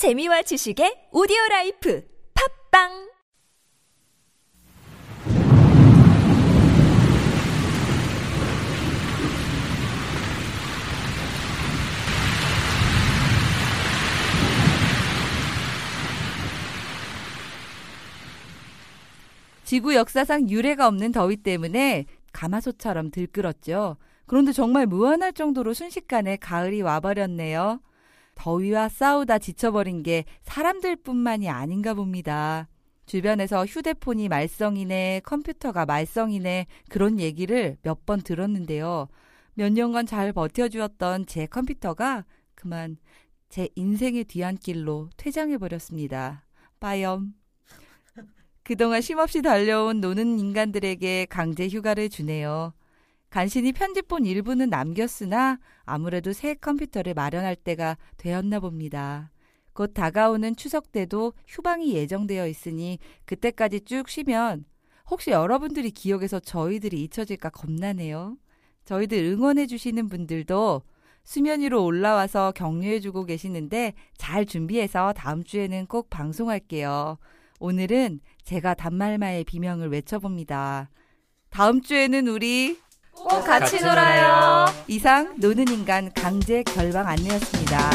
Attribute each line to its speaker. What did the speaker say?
Speaker 1: 재미와 지식의 오디오 라이프 팟빵
Speaker 2: 지구 역사상 유례가 없는 더위 때문에 가마솥처럼 들끓었죠. 그런데 정말 무한할 정도로 순식간에 가을이 와버렸네요. 더위와 싸우다 지쳐버린 게 사람들뿐만이 아닌가 봅니다. 주변에서 휴대폰이 말썽이네, 컴퓨터가 말썽이네, 그런 얘기를 몇 번 들었는데요. 몇 년간 잘 버텨주었던 제 컴퓨터가 그만 제 인생의 뒤안길로 퇴장해버렸습니다. 빠염. 그동안 쉼없이 달려온 노는 인간들에게 강제 휴가를 주네요. 간신히 편집본 일부는 남겼으나 아무래도 새 컴퓨터를 마련할 때가 되었나 봅니다. 곧 다가오는 추석 때도 휴방이 예정되어 있으니 그때까지 쭉 쉬면 혹시 여러분들이 기억에서 저희들이 잊혀질까 겁나네요. 저희들 응원해 주시는 분들도 수면 위로 올라와서 격려해 주고 계시는데 잘 준비해서 다음 주에는 꼭 방송할게요. 오늘은 제가 단말마의 비명을 외쳐봅니다. 다음 주에는 우리
Speaker 1: 꼭 같이, 놀아요.
Speaker 2: 이상 노는 인간 강제 결방 안내였습니다.